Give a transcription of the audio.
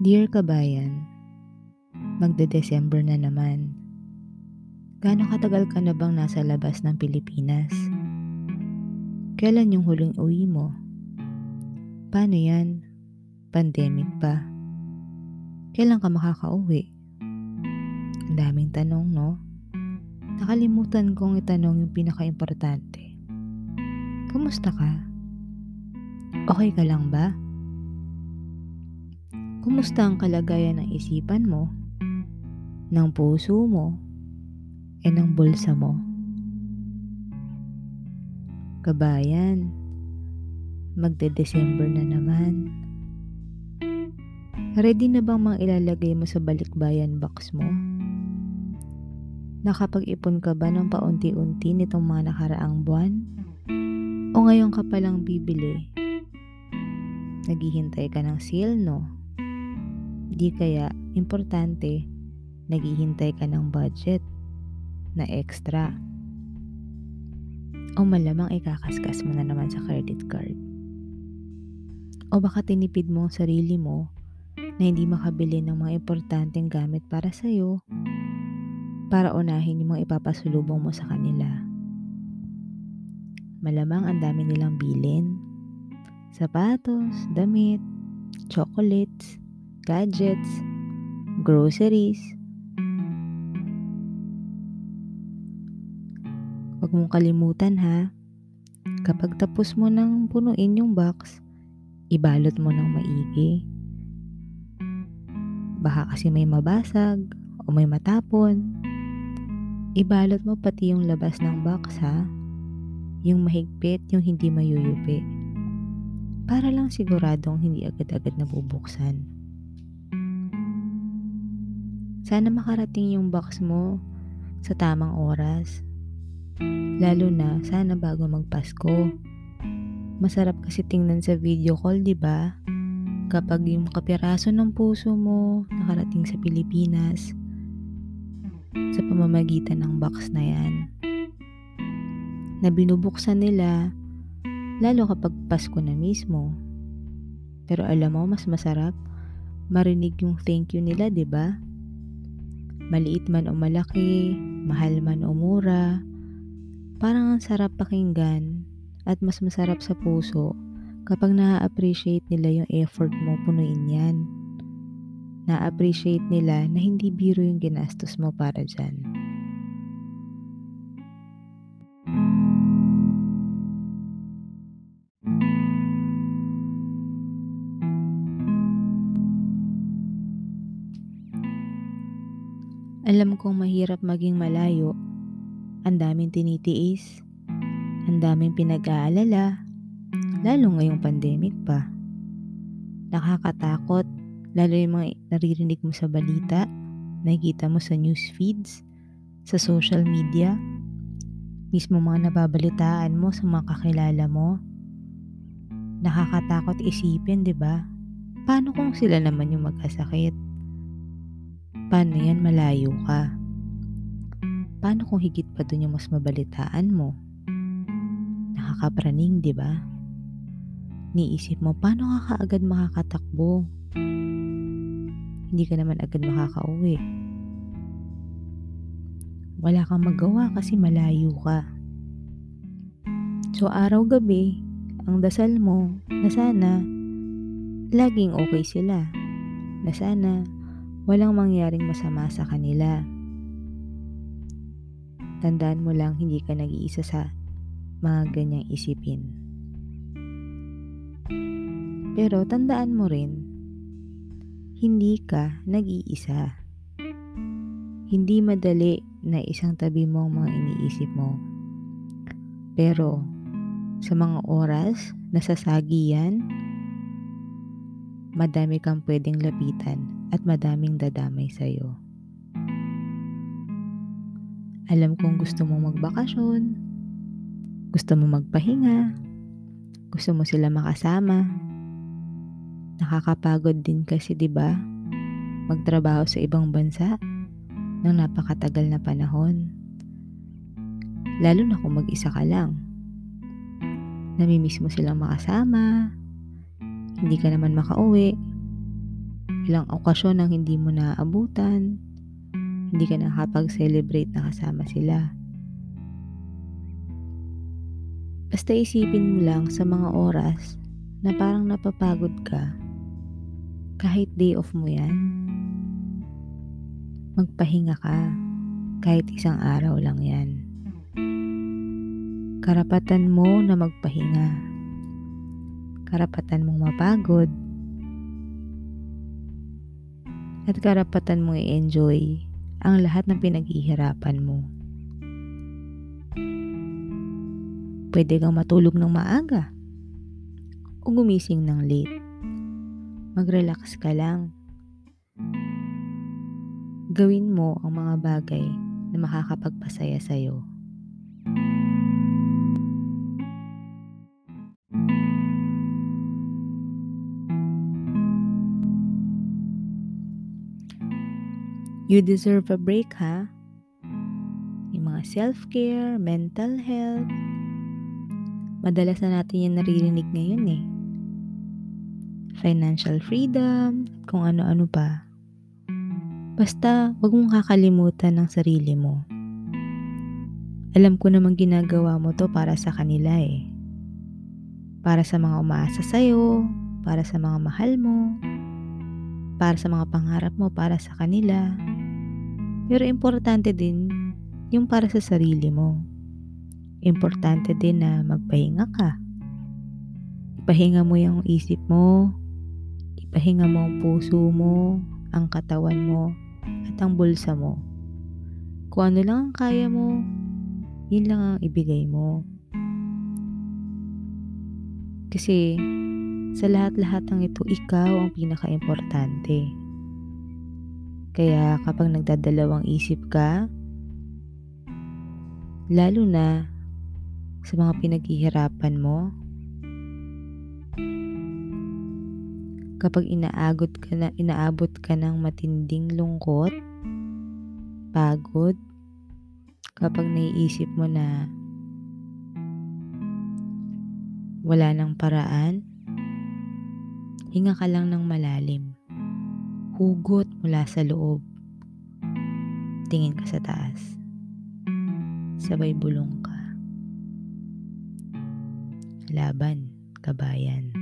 Dear kabayan, magde-December na naman. Gaano katagal ka na bang nasa labas ng Pilipinas? Kailan yung huling uwi mo? Paano yan? Pandemic pa. Kailan ka makakauwi? Ang daming tanong, no? Nakalimutan kong itanong yung pinaka-importante. Kumusta ka? Okay ka lang ba? Kumusta ang kalagayan ng isipan mo, ng puso mo, e ng bulsa mo? Kabayan, magde-December na naman. Ready na bang mga ilalagay mo sa balikbayan box mo? Nakapag-ipon ka ba ng paunti-unti nitong mga nakaraang buwan? O ngayon ka palang bibili? Naghihintay ka ng sale, no? Di kaya, importante, naghihintay ka ng budget na extra. O malamang ikakaskas mo na naman sa credit card. O baka tinipid mo ang sarili mo na hindi makabili ng mga importanteng gamit para sa'yo para unahin yung mga ipapasulubong mo sa kanila. Malamang ang dami nilang bilin. Sapatos, damit, chocolates, gadgets, groceries. Huwag mong kalimutan ha, kapag tapos mo nang punuin yung box, ibalot mo ng maigi. Baka kasi may mabasag o may matapon. Ibalot mo pati yung labas ng box ha, yung mahigpit, yung hindi mayuyupi. Para lang siguradong hindi agad-agad nabubuksan. Sana makarating yung box mo sa tamang oras. Lalo na, sana bago magpasko. Masarap kasi tingnan sa video call, di ba? Kapag yung kapiraso ng puso mo nakarating sa Pilipinas sa pamamagitan ng box na yan. Na binubuksan nila lalo kapag Pasko na mismo. Pero alam mo, mas masarap marinig yung thank you nila, 'di ba? Maliit man o malaki, mahal man o mura, parang ang sarap pakinggan at mas masarap sa puso kapag na-appreciate nila yung effort mo punuin yan. Na-appreciate nila na hindi biro yung ginastos mo para dyan. Alam kong mahirap maging malayo. Ang daming tinitiis. Ang daming pinag-aalala. Lalo ngayong pandemic pa. Nakakatakot. Lalo yung mga naririnig mo sa balita, nakikita mo sa news feeds, sa social media, mismo mga nababalitaan mo sa mga kakilala mo. Nakakatakot isipin, 'di ba? Paano kung sila naman yung magkasakit? Paano yan malayo ka? Paano kung higit pa dun yung mas mabalitaan mo? Nakakapraning, di ba? Niisip mo, paano ka kaagad makakatakbo? Hindi ka naman agad makakauwi. Wala kang magawa kasi malayo ka. So araw-gabi, ang dasal mo na sana laging okay sila. Na sana walang mangyaring masama sa kanila. Tandaan mo lang hindi ka nag-iisa sa mga ganyang isipin. Pero tandaan mo rin, hindi ka nag-iisa. Hindi madali na isang tabi mo ang mga iniisip mo. Pero sa mga oras na sasagi yan, madami kang pwedeng lapitan at madaming dadamay sa'yo. Alam kong gusto mong magbakasyon, gusto mo magpahinga, gusto mo sila makasama. Nakakapagod din kasi 'di ba? Magtrabaho sa ibang bansa ng napakatagal na panahon. Lalo na kung mag-isa ka lang. Namimiss mo silang makasama, hindi ka naman makauwi, ilang okasyon nang hindi mo naaabutan, hindi ka nakapag-celebrate na kasama sila. Basta isipin mo lang sa mga oras na parang napapagod ka, kahit day off mo yan, magpahinga ka kahit isang araw lang yan. Karapatan mo na magpahinga. Karapatan mong mapagod. At karapatan mong i-enjoy ang lahat ng pinaghihirapan mo. Pwede kang matulog ng maaga o gumising ng late. Mag-relax ka lang. Gawin mo ang mga bagay na makakapagpasaya sa'yo. You deserve a break, ha? Yung mga self-care, mental health, madalas na natin yan naririnig ngayon eh. Financial freedom, kung ano-ano pa. Basta, wag mong kakalimutan ng sarili mo. Alam ko namang ginagawa mo to para sa kanila eh. Para sa mga umaasa sa'yo, para sa mga mahal mo, para sa mga pangarap mo, para sa kanila. Pero importante din yung para sa sarili mo. Importante din na magpahinga ka. Ipahinga mo yung isip mo, ipahinga mo ang puso mo, ang katawan mo, at ang bulsa mo. Kung ano lang ang kaya mo, yun lang ang ibigay mo. Kasi sa lahat-lahat ng ito, ikaw ang pinaka-importante. Kaya kapag nagdadalawang isip ka, lalo na sa mga pinaghihirapan mo, kapag inaagot ka na, inaabot ka ng matinding lungkot, pagod, kapag naiisip mo na wala nang paraan, hinga ka lang ng malalim hugot mula sa loob. Tingin ka sa taas. Sabay bulong ka. Laban, kabayan.